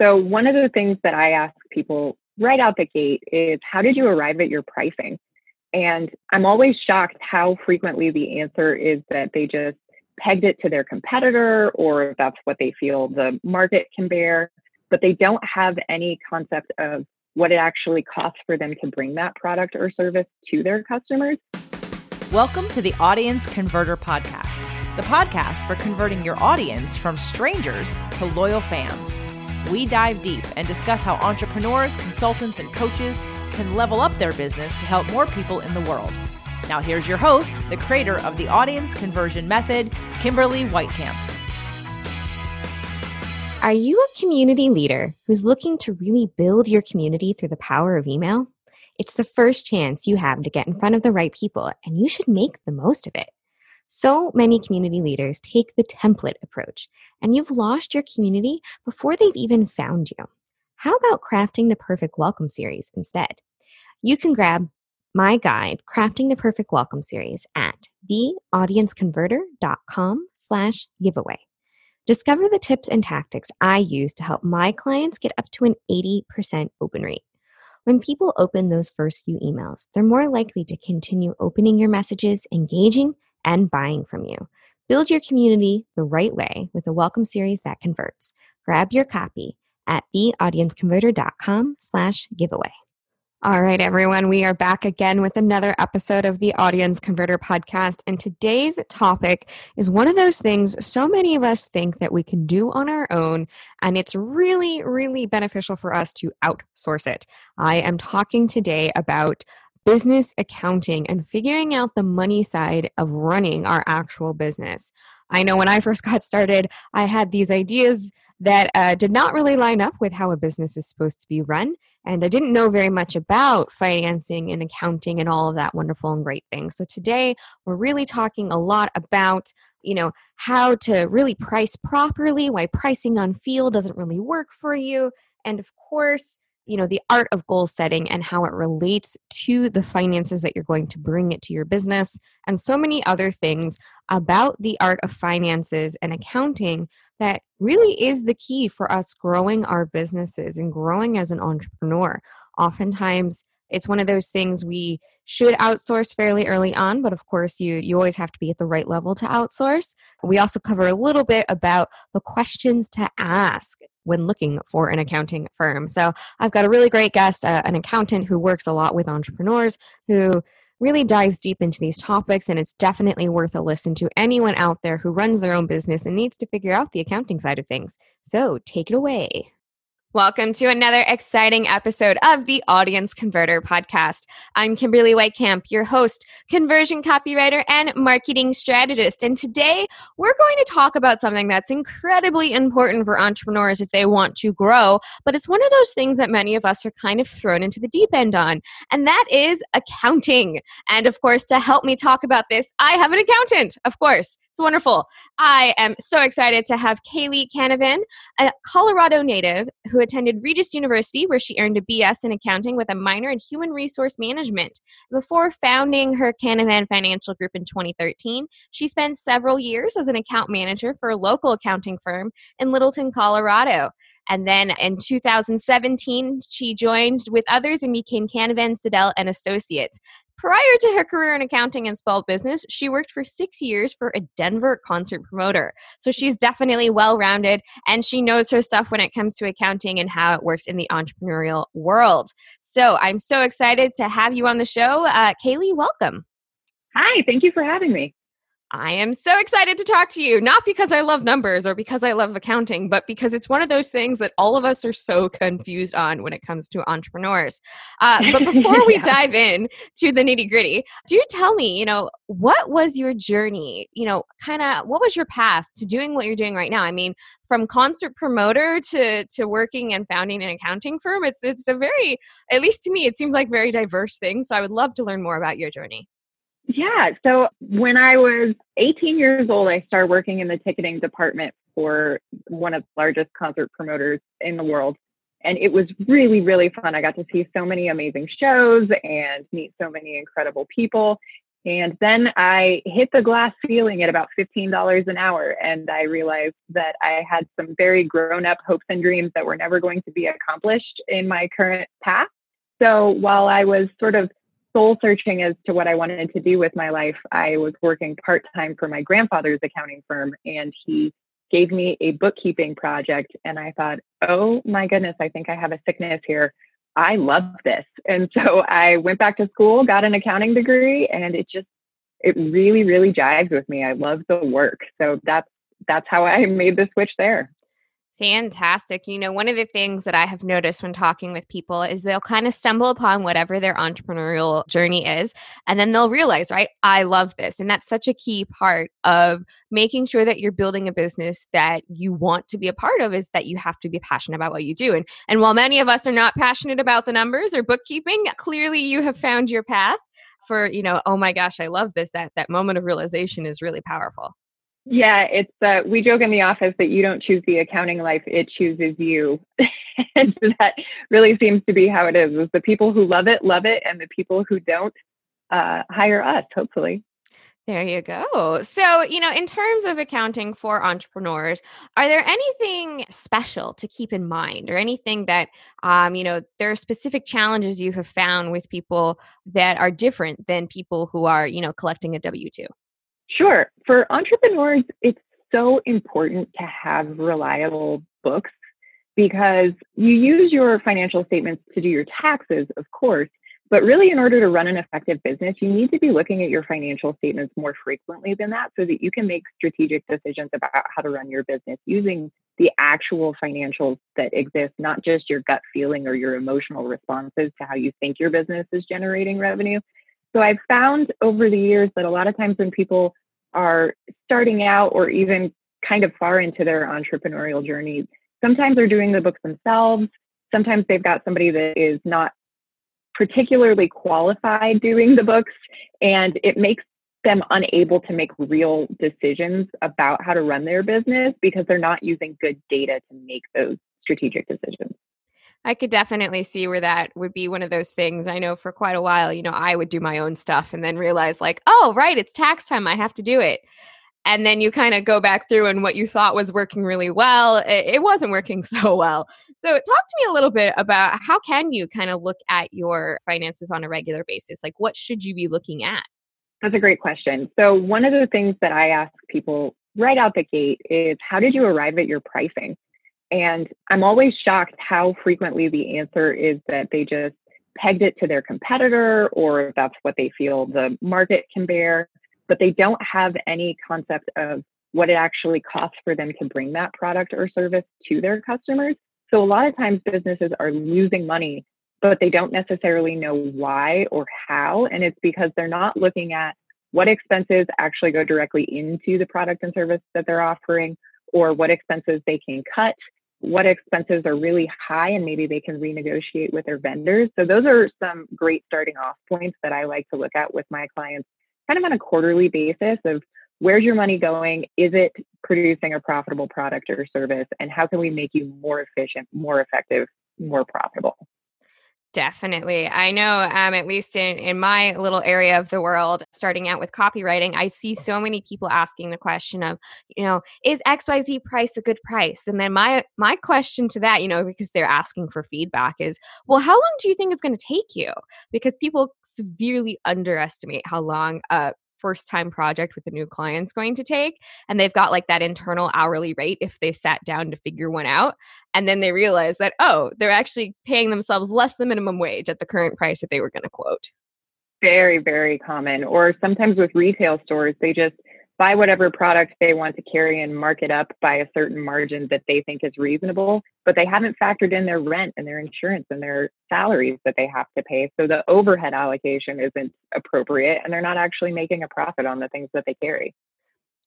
So, one of the things that I ask people right out the gate is how did you arrive at your pricing? And I'm always shocked how frequently the answer is that they just pegged it to their competitor or that's what they feel the market can bear, but they don't have any concept of what it actually costs for them to bring that product or service to their customers. Welcome to the Audience Converter Podcast, the podcast for converting your audience from strangers to loyal fans. We dive deep and discuss how entrepreneurs, consultants, and coaches can level up their business to help more people in the world. Now, here's your host, the creator of the audience conversion method, Kimberly Weitkamp. Are you a community leader who's looking to really build your community through the power of email? It's the first chance you have to get in front of the right people, and you should make the most of it. So many community leaders take the template approach, and you've lost your community before they've even found you. How about crafting the perfect welcome series instead? You can grab my guide, Crafting the Perfect Welcome Series, at theaudienceconverter.com slash giveaway. Discover the tips and tactics I use to help my clients get up to an 80% open rate. When people open those first few emails, they're more likely to continue opening your messages, engaging, and buying from you. Build your community the right way with a welcome series that converts. Grab your copy at theaudienceconverter.com slash giveaway. All right, everyone, we are back again with another episode of the Audience Converter podcast. And today's topic is one of those things so many of us think that we can do on our own, and it's really, really beneficial for us to outsource it. I am talking today about business accounting and figuring out the money side of running our actual business. I know when I first got started, I had these ideas that uh, did not really line up with how a business is supposed to be run. And I didn't know very much about financing and accounting and all of that wonderful and great things. So today we're really talking a lot about you know how to really price properly why pricing on feel doesn't really work for you and of course you know the art of goal setting and how it relates to the finances that you're going to bring it to your business and so many other things about the art of finances and accounting that really is the key for us growing our businesses and growing as an entrepreneur. Oftentimes it's one of those things we should outsource fairly early on but of course you you always have to be at the right level to outsource. We also cover a little bit about the questions to ask when looking for an accounting firm. So i've got a really great guest uh, an accountant who works a lot with entrepreneurs who really dives deep into these topics and it's definitely worth a listen to anyone out there who runs their own business and needs to figure out the accounting side of things. So take it away Welcome to another exciting episode of the Audience Converter podcast. I'm Kimberly Weitkamp, your host, conversion copywriter, and marketing strategist. And today we're going to talk about something that's incredibly important for entrepreneurs if they want to grow, but it's one of those things that many of us are kind of thrown into the deep end on, and that is accounting. And of course, to help me talk about this, I have an accountant, of course. It's wonderful. I am so excited to have Kaleigh Canavan, a Colorado native who attended Regis University, where she earned a BS in accounting with a minor in human resource management. Before founding her Canavan Financial Group in 2013, she spent several years as an account manager for a local accounting firm in Littleton, Colorado. And then in 2017, she joined with others and became Canavan Siddell and Associates. Prior to her career in accounting and small business, she worked for six years for a Denver concert promoter. So she's definitely well rounded and she knows her stuff when it comes to accounting and how it works in the entrepreneurial world. So I'm so excited to have you on the show. Uh, Kaleigh, welcome. Hi, thank you for having me. I am so excited to talk to you, not because I love numbers or because I love accounting, but because it's one of those things that all of us are so confused on when it comes to entrepreneurs. Uh, but before we dive in to the nitty gritty, do tell me, you know, what was your journey? You know, kind of what was your path to doing what you're doing right now? I mean, from concert promoter to to working and founding an accounting firm, it's it's a very, at least to me, it seems like very diverse thing. So I would love to learn more about your journey. Yeah. So when I was 18 years old, I started working in the ticketing department for one of the largest concert promoters in the world. And it was really, really fun. I got to see so many amazing shows and meet so many incredible people. And then I hit the glass ceiling at about $15 an hour. And I realized that I had some very grown up hopes and dreams that were never going to be accomplished in my current path. So while I was sort of soul searching as to what I wanted to do with my life, I was working part time for my grandfather's accounting firm. And he gave me a bookkeeping project. And I thought, oh my goodness, I think I have a sickness here. I love this. And so I went back to school, got an accounting degree, and it just, it really, really jives with me. I love the work. So that's, that's how I made the switch there. Fantastic. You know, one of the things that I have noticed when talking with people is they'll kind of stumble upon whatever their entrepreneurial journey is, and then they'll realize, right, I love this. And that's such a key part of making sure that you're building a business that you want to be a part of is that you have to be passionate about what you do. And, and while many of us are not passionate about the numbers or bookkeeping, clearly you have found your path for, you know, oh my gosh, I love this. That that moment of realization is really powerful. Yeah, it's uh, we joke in the office that you don't choose the accounting life; it chooses you. and that really seems to be how it is. Is the people who love it love it, and the people who don't uh, hire us. Hopefully. There you go. So, you know, in terms of accounting for entrepreneurs, are there anything special to keep in mind or anything that, um, you know, there are specific challenges you have found with people that are different than people who are, you know, collecting a W 2? Sure. For entrepreneurs, it's so important to have reliable books because you use your financial statements to do your taxes, of course. But really, in order to run an effective business, you need to be looking at your financial statements more frequently than that so that you can make strategic decisions about how to run your business using the actual financials that exist, not just your gut feeling or your emotional responses to how you think your business is generating revenue. So I've found over the years that a lot of times when people are starting out or even kind of far into their entrepreneurial journey, sometimes they're doing the books themselves. Sometimes they've got somebody that is not particularly qualified doing the books, and it makes them unable to make real decisions about how to run their business because they're not using good data to make those strategic decisions. I could definitely see where that would be one of those things. I know for quite a while, you know, I would do my own stuff and then realize, like, oh, right, it's tax time. I have to do it. And then you kind of go back through and what you thought was working really well, it, wasn't working so well. So, talk to me a little bit about how can you kind of look at your finances on a regular basis? Like, what should you be looking at? That's a great question. So, one of the things that I ask people right out the gate is how did you arrive at your pricing? And I'm always shocked how frequently the answer is that they just pegged it to their competitor or that's what they feel the market can bear, but they don't have any concept of what it actually costs for them to bring that product or service to their customers. So a lot of times businesses are losing money, but they don't necessarily know why or how. And it's because they're not looking at what expenses actually go directly into the product and service that they're offering or what expenses they can cut what expenses are really high and maybe they can renegotiate with their vendors. So those are some great starting off points that I like to look at with my clients kind of on a quarterly basis of where's your money going? Is it producing a profitable product or service? And how can we make you more efficient, more effective, more profitable? Definitely. I know, um, at least in, in my little area of the world, starting out with copywriting, I see so many people asking the question of, you know, is XYZ price a good price? And then my my question to that, you know, because they're asking for feedback is, well, how long do you think it's going to take you? Because people severely underestimate how long a first time project with a new client's going to take and they've got like that internal hourly rate if they sat down to figure one out and then they realize that oh they're actually paying themselves less than minimum wage at the current price that they were going to quote. Very very common or sometimes with retail stores they just buy whatever product they want to carry and mark it up by a certain margin that they think is reasonable, but they haven't factored in their rent and their insurance and their salaries that they have to pay. So the overhead allocation isn't appropriate and they're not actually making a profit on the things that they carry.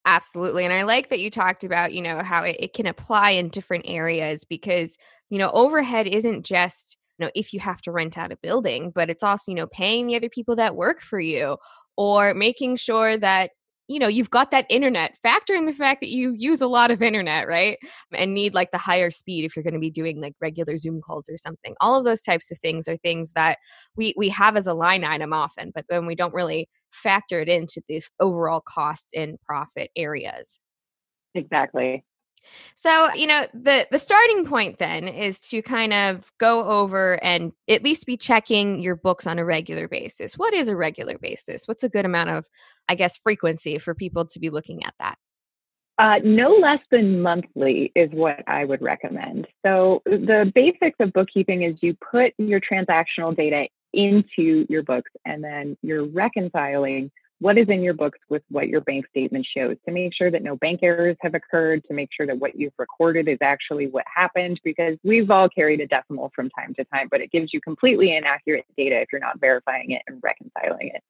Absolutely. And I like that you talked about, you know, how it, it can apply in different areas because, you know, overhead isn't just, you know, if you have to rent out a building, but it's also, you know, paying the other people that work for you or making sure that you know you've got that internet factor in the fact that you use a lot of internet right and need like the higher speed if you're going to be doing like regular zoom calls or something all of those types of things are things that we we have as a line item often but then we don't really factor it into the overall cost and profit areas. Exactly. So, you know, the the starting point then is to kind of go over and at least be checking your books on a regular basis. What is a regular basis? What's a good amount of I guess frequency for people to be looking at that? Uh, no less than monthly is what I would recommend. So, the basics of bookkeeping is you put your transactional data into your books and then you're reconciling what is in your books with what your bank statement shows to make sure that no bank errors have occurred, to make sure that what you've recorded is actually what happened, because we've all carried a decimal from time to time, but it gives you completely inaccurate data if you're not verifying it and reconciling it.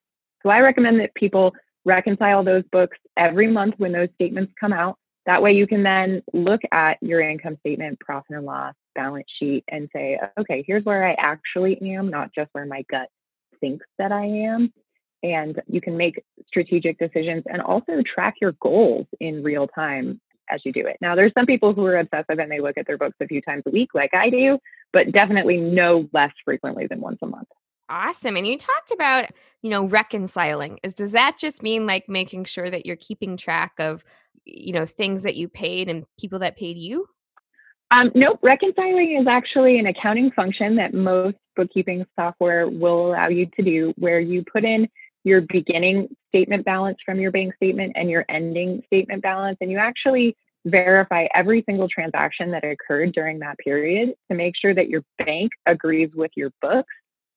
So I recommend that people reconcile those books every month when those statements come out. That way you can then look at your income statement, profit and loss, balance sheet, and say, okay, here's where I actually am, not just where my gut thinks that I am and you can make strategic decisions and also track your goals in real time as you do it. Now, there's some people who are obsessive and they look at their books a few times a week, like I do, but definitely no less frequently than once a month. Awesome. And you talked about, you know, reconciling. Is does that just mean like making sure that you're keeping track of, you know, things that you paid and people that paid you? Um, nope. Reconciling is actually an accounting function that most bookkeeping software will allow you to do, where you put in your beginning statement balance from your bank statement and your ending statement balance. And you actually verify every single transaction that occurred during that period to make sure that your bank agrees with your books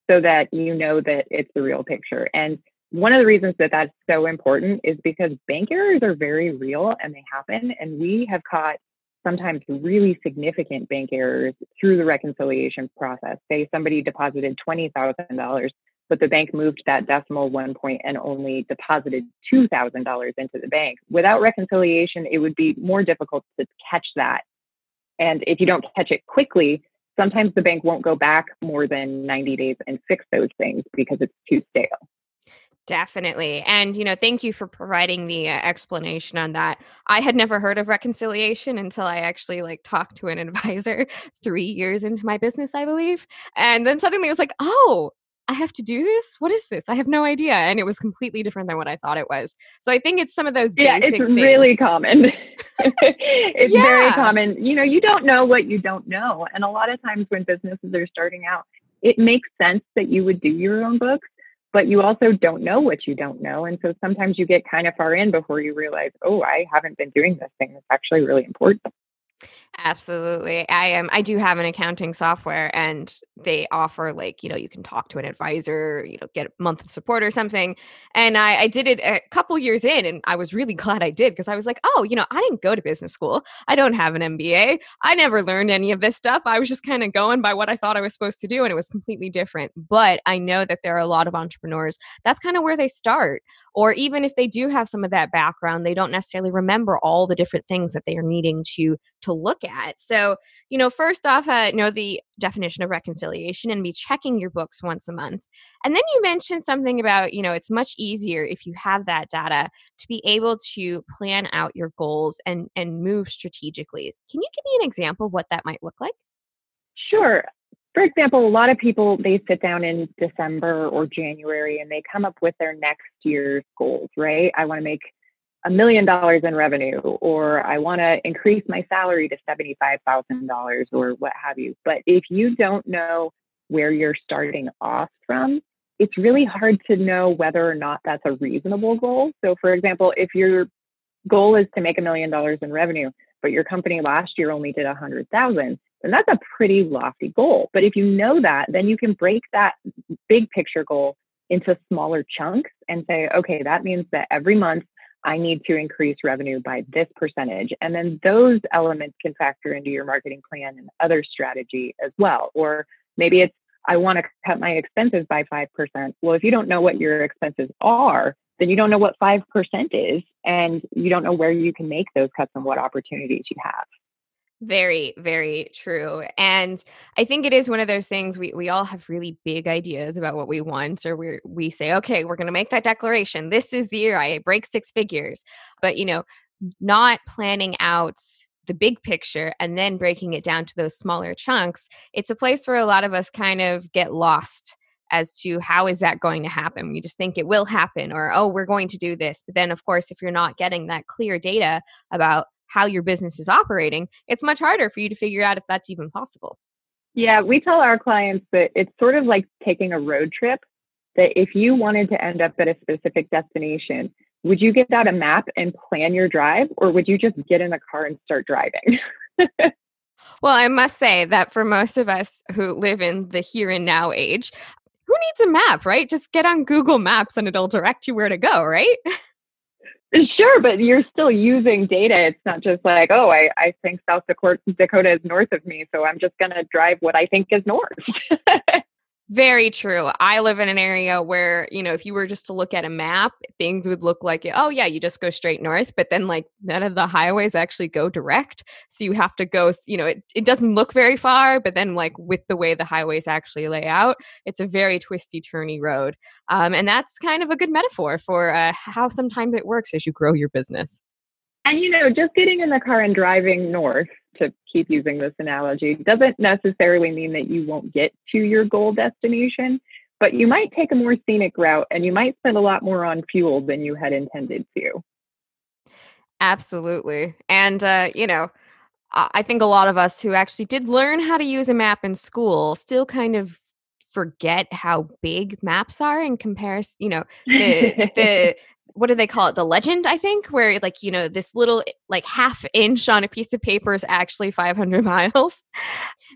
so that you know that it's the real picture. And one of the reasons that that's so important is because bank errors are very real and they happen. And we have caught sometimes really significant bank errors through the reconciliation process. Say somebody deposited $20,000 but the bank moved that decimal one point and only deposited $2,000 into the bank. Without reconciliation, it would be more difficult to catch that. And if you don't catch it quickly, sometimes the bank won't go back more than 90 days and fix those things because it's too stale. Definitely. And, you know, thank you for providing the uh, explanation on that. I had never heard of reconciliation until I actually like talked to an advisor three years into my business, I believe. And then suddenly it was like, oh, I have to do this? What is this? I have no idea. And it was completely different than what I thought it was. So I think it's some of those Yeah, it's things. really common. it's yeah. very common. You know, you don't know what you don't know. And a lot of times when businesses are starting out, it makes sense that you would do your own books, but you also don't know what you don't know. And so sometimes you get kind of far in before you realize, oh, I haven't been doing this thing that's actually really important. Absolutely. I am I do have an accounting software and they offer like, you know, you can talk to an advisor, you know, get a month of support or something. And I, I did it a couple years in and I was really glad I did because I was like, oh, you know, I didn't go to business school. I don't have an MBA. I never learned any of this stuff. I was just kind of going by what I thought I was supposed to do and it was completely different. But I know that there are a lot of entrepreneurs, that's kind of where they start. Or even if they do have some of that background, they don't necessarily remember all the different things that they are needing to to look at. So, you know, first off, uh, know the definition of reconciliation and be checking your books once a month. And then you mentioned something about, you know, it's much easier if you have that data to be able to plan out your goals and and move strategically. Can you give me an example of what that might look like? Sure. For example, a lot of people they sit down in December or January and they come up with their next year's goals, right? I want to make a million dollars in revenue or I want to increase my salary to $75,000 or what have you. But if you don't know where you're starting off from, it's really hard to know whether or not that's a reasonable goal. So, for example, if your goal is to make a million dollars in revenue, but your company last year only did a hundred thousand, then that's a pretty lofty goal. But if you know that, then you can break that big picture goal into smaller chunks and say, okay, that means that every month I need to increase revenue by this percentage. And then those elements can factor into your marketing plan and other strategy as well. Or maybe it's, I want to cut my expenses by 5%. Well, if you don't know what your expenses are, then you don't know what 5% is, and you don't know where you can make those cuts and what opportunities you have. Very, very true. And I think it is one of those things we, we all have really big ideas about what we want, or we we say, okay, we're gonna make that declaration. This is the year I break six figures. But you know, not planning out the big picture and then breaking it down to those smaller chunks, it's a place where a lot of us kind of get lost as to how is that going to happen. We just think it will happen or, oh, we're going to do this. But then, of course, if you're not getting that clear data about how your business is operating, it's much harder for you to figure out if that's even possible. Yeah, we tell our clients that it's sort of like taking a road trip. That if you wanted to end up at a specific destination, would you get out a map and plan your drive, or would you just get in the car and start driving? well, I must say that for most of us who live in the here and now age, who needs a map, right? Just get on Google Maps and it'll direct you where to go, right? Sure, but you're still using data. It's not just like, oh, I, I think South Dakota, Dakota is north of me, so I'm just going to drive what I think is north. Very true. I live in an area where, you know, if you were just to look at a map, things would look like, oh, yeah, you just go straight north, but then like none of the highways actually go direct. So you have to go, you know, it, it doesn't look very far, but then like with the way the highways actually lay out, it's a very twisty, turny road. Um, and that's kind of a good metaphor for uh, how sometimes it works as you grow your business. And, you know, just getting in the car and driving north to keep using this analogy, doesn't necessarily mean that you won't get to your goal destination, but you might take a more scenic route and you might spend a lot more on fuel than you had intended to. Absolutely. And, uh, you know, I think a lot of us who actually did learn how to use a map in school still kind of forget how big maps are in comparison you know the the what do they call it? The legend i think where like you know this little eh, like half inch on a piece of paper is actually 500 miles.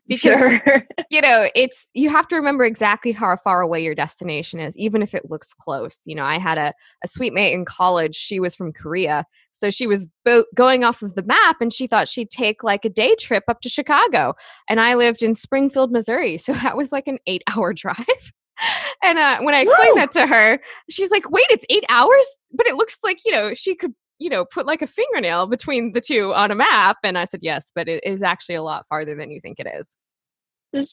Because sure. you know it's you have to remember exactly how far away your destination is even if it looks close. You know i had a, a suite mate in college. She was from korea. So she was bo- going off of the map and she thought she'd take like a day trip up to chicago. And i lived in springfield missouri. So that was like an eight hour drive and uh, when I explained that to her, she's like, "Wait, it's eight hours, but it looks like you know she could." You know, put like a fingernail between the two on a map. And I said, yes, but it is actually a lot farther than you think it is.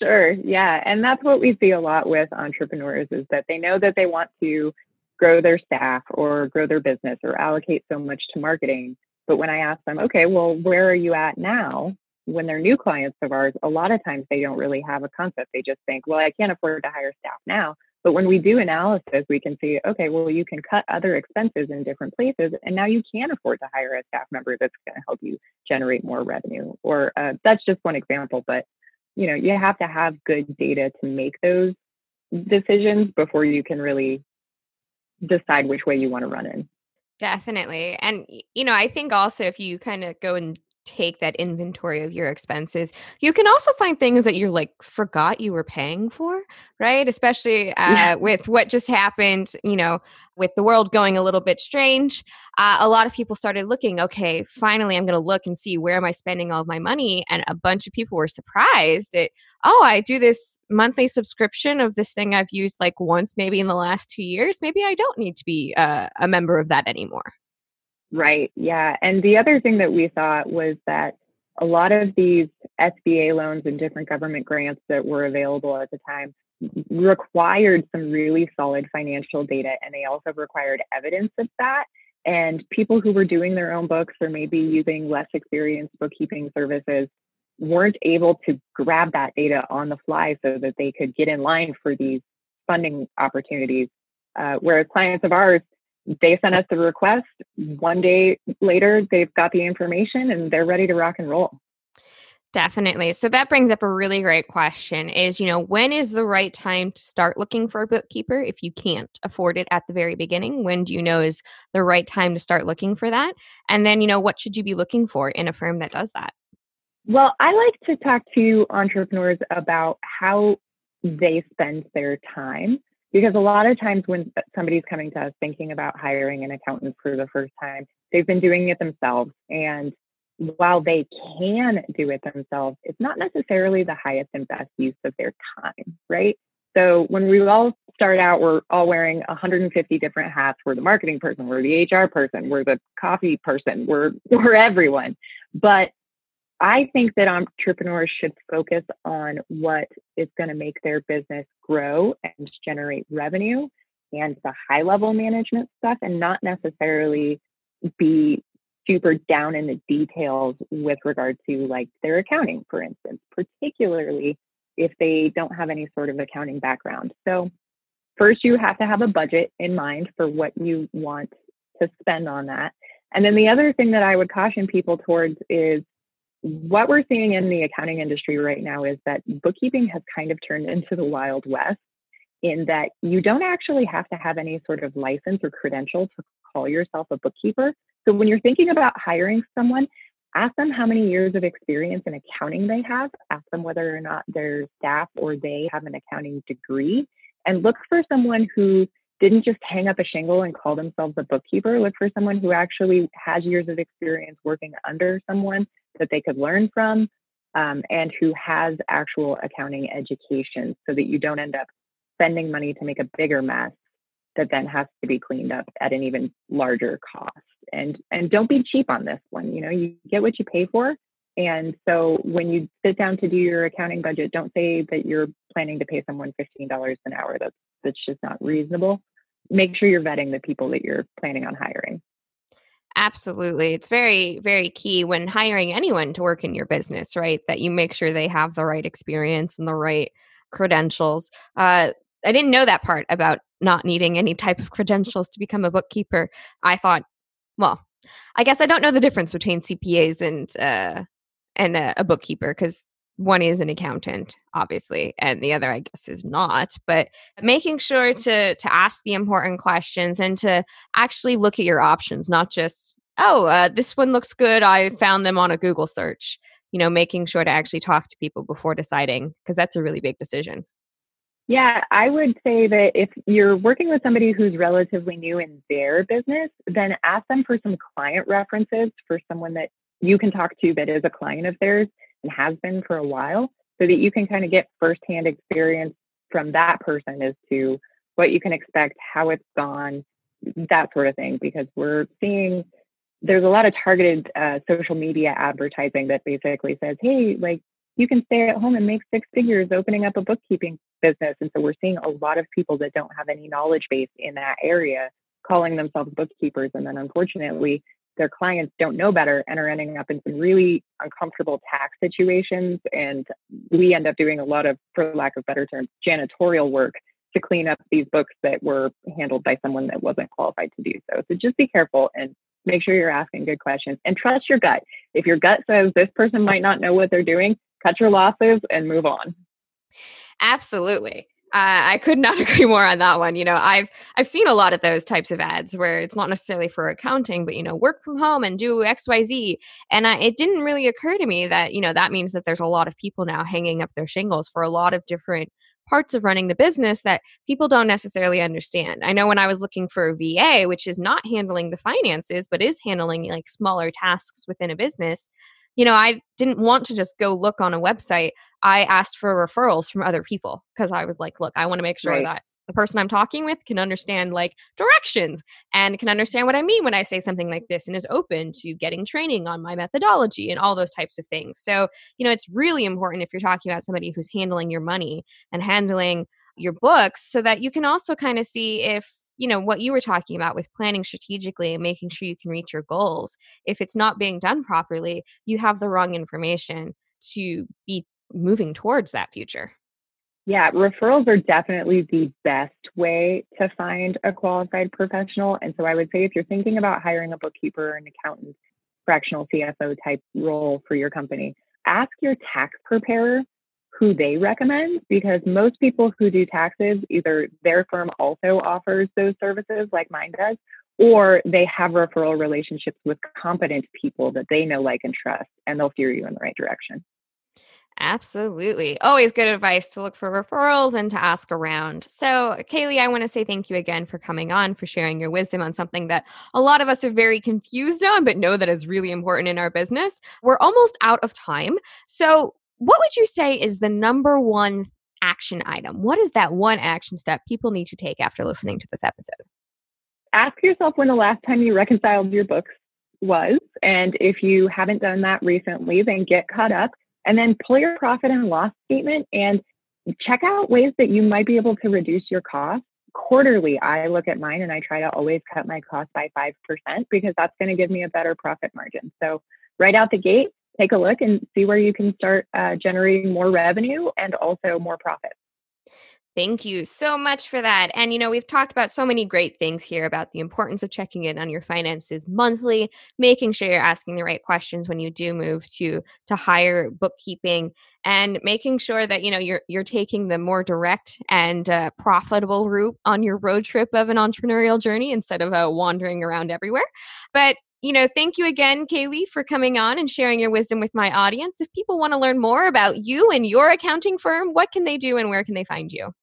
Sure. Yeah. And that's what we see a lot with entrepreneurs is that they know that they want to grow their staff or grow their business or allocate so much to marketing. But when I ask them, okay, well, where are you at now? When they're new clients of ours, a lot of times they don't really have a concept. They just think, well, I can't afford to hire staff now. But when we do analysis, we can see, okay, well, you can cut other expenses in different places, and now you can afford to hire a staff member that's going to help you generate more revenue. Or uh, that's just one example, but you know, you have to have good data to make those decisions before you can really decide which way you want to run in. Definitely. And, you know, I think also if you kind of go and take that inventory of your expenses. You can also find things that you're like forgot you were paying for, right? Especially uh, yeah. with what just happened, you know, with the world going a little bit strange. Uh, a lot of people started looking, okay, finally I'm going to look and see where am I spending all of my money. And a bunch of people were surprised at, oh, I do this monthly subscription of this thing I've used like once, maybe in the last two years. Maybe I don't need to be uh, a member of that anymore. Right. Yeah. And the other thing that we thought was that a lot of these SBA loans and different government grants that were available at the time required some really solid financial data and they also required evidence of that. And people who were doing their own books or maybe using less experienced bookkeeping services weren't able to grab that data on the fly so that they could get in line for these funding opportunities. Uh, whereas clients of ours they sent us the request. One day later, they've got the information and they're ready to rock and roll. Definitely. So that brings up a really great question is, you know, when is the right time to start looking for a bookkeeper if you can't afford it at the very beginning? When do you know is the right time to start looking for that? And then, you know, what should you be looking for in a firm that does that? Well, I like to talk to entrepreneurs about how they spend their time because a lot of times when somebody's coming to us thinking about hiring an accountant for the first time, they've been doing it themselves. And while they can do it themselves, it's not necessarily the highest and best use of their time, right? So when we all start out, we're all wearing 150 different hats. We're the marketing person, we're the HR person, we're the coffee person, we're we're everyone. But I think that entrepreneurs should focus on what is going to make their business grow and generate revenue and the high level management stuff and not necessarily be super down in the details with regard to like their accounting, for instance, particularly if they don't have any sort of accounting background. So first you have to have a budget in mind for what you want to spend on that. And then the other thing that I would caution people towards is what we're seeing in the accounting industry right now is that bookkeeping has kind of turned into the Wild West in that you don't actually have to have any sort of license or credential to call yourself a bookkeeper. So when you're thinking about hiring someone, ask them how many years of experience in accounting they have, ask them whether or not their staff or they have an accounting degree, and look for someone who didn't just hang up a shingle and call themselves a bookkeeper. Look for someone who actually has years of experience working under someone that they could learn from um, and who has actual accounting education so that you don't end up spending money to make a bigger mess that then has to be cleaned up at an even larger cost. And and don't be cheap on this one. You know, you get what you pay for. And so when you sit down to do your accounting budget, don't say that you're planning to pay someone $15 an hour. That's that's just not reasonable. Make sure you're vetting the people that you're planning on hiring. Absolutely. It's very, very key when hiring anyone to work in your business, right? That you make sure they have the right experience and the right credentials. Uh, I didn't know that part about not needing any type of credentials to become a bookkeeper. I thought, well, I guess I don't know the difference between CPAs and uh, and a, a bookkeeper because one is an accountant obviously and the other i guess is not but making sure to to ask the important questions and to actually look at your options not just oh uh, this one looks good i found them on a google search you know making sure to actually talk to people before deciding because that's a really big decision. Yeah, I would say that if you're working with somebody who's relatively new in their business, then ask them for some client references for someone that you can talk to that is a client of theirs and has been for a while so that you can kind of get firsthand experience from that person as to what you can expect, how it's gone, that sort of thing. Because we're seeing there's a lot of targeted uh, social media advertising that basically says, hey, like you can stay at home and make six figures opening up a bookkeeping business. And so we're seeing a lot of people that don't have any knowledge base in that area calling themselves bookkeepers. And then unfortunately, their clients don't know better and are ending up in some really uncomfortable tax situations. And we end up doing a lot of, for lack of better terms, janitorial work to clean up these books that were handled by someone that wasn't qualified to do so. So just be careful and make sure you're asking good questions and trust your gut. If your gut says this person might not know what they're doing, cut your losses and move on. Absolutely. Uh, I could not agree more on that one. You know, I've I've seen a lot of those types of ads where it's not necessarily for accounting, but you know, work from home and do X Y Z. And I, it didn't really occur to me that you know that means that there's a lot of people now hanging up their shingles for a lot of different parts of running the business that people don't necessarily understand. I know when I was looking for a VA, which is not handling the finances, but is handling like smaller tasks within a business, you know, I didn't want to just go look on a website. I asked for referrals from other people because I was like, look, I want to make sure right. that the person I'm talking with can understand like directions and can understand what I mean when I say something like this and is open to getting training on my methodology and all those types of things. So, you know, it's really important if you're talking about somebody who's handling your money and handling your books so that you can also kind of see if you know what you were talking about with planning strategically and making sure you can reach your goals if it's not being done properly you have the wrong information to be moving towards that future yeah referrals are definitely the best way to find a qualified professional and so i would say if you're thinking about hiring a bookkeeper or an accountant fractional cfo type role for your company ask your tax preparer who they recommend because most people who do taxes, either their firm also offers those services like mine does, or they have referral relationships with competent people that they know, like, and trust, and they'll steer you in the right direction. Absolutely. Always good advice to look for referrals and to ask around. So, Kaleigh, I want to say thank you again for coming on, for sharing your wisdom on something that a lot of us are very confused on, but know that is really important in our business. We're almost out of time. So, what would you say is the number one action item? What is that one action step people need to take after listening to this episode? Ask yourself when the last time you reconciled your books was. And if you haven't done that recently, then get caught up and then pull your profit and loss statement and check out ways that you might be able to reduce your costs. Quarterly, I look at mine and I try to always cut my cost by 5% because that's going to give me a better profit margin. So, right out the gate, take a look and see where you can start uh, generating more revenue and also more profit. Thank you so much for that. And, you know, we've talked about so many great things here about the importance of checking in on your finances monthly, making sure you're asking the right questions when you do move to to hire bookkeeping and making sure that you know you're you're taking the more direct and uh, profitable route on your road trip of an entrepreneurial journey instead of uh, wandering around everywhere but you know, thank you again, Kaleigh, for coming on and sharing your wisdom with my audience. If people want to learn more about you and your accounting firm, what can they do and where can they find you?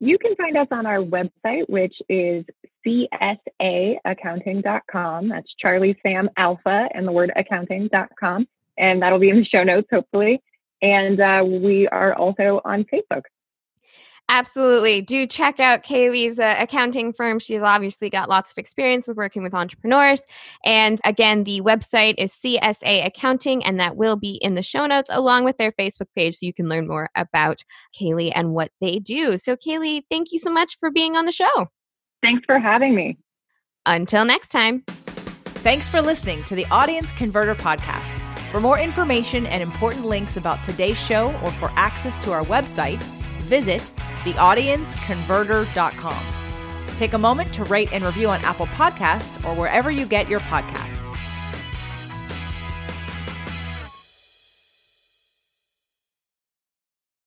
You can find us on our website, which is csaaccounting.com. That's Charlie Sam Alpha and the word accounting.com. And that'll be in the show notes, hopefully. And uh, we are also on Facebook. Absolutely. Do check out Kaleigh's uh, accounting firm. She's obviously got lots of experience with working with entrepreneurs. And again, the website is CSA Accounting, and that will be in the show notes along with their Facebook page so you can learn more about Kaleigh and what they do. So, Kaleigh, thank you so much for being on the show. Thanks for having me. Until next time. Thanks for listening to the Audience Converter Podcast. For more information and important links about today's show or for access to our website, visit theaudienceconverter.com. Take a moment to rate and review on Apple Podcasts or wherever you get your podcasts.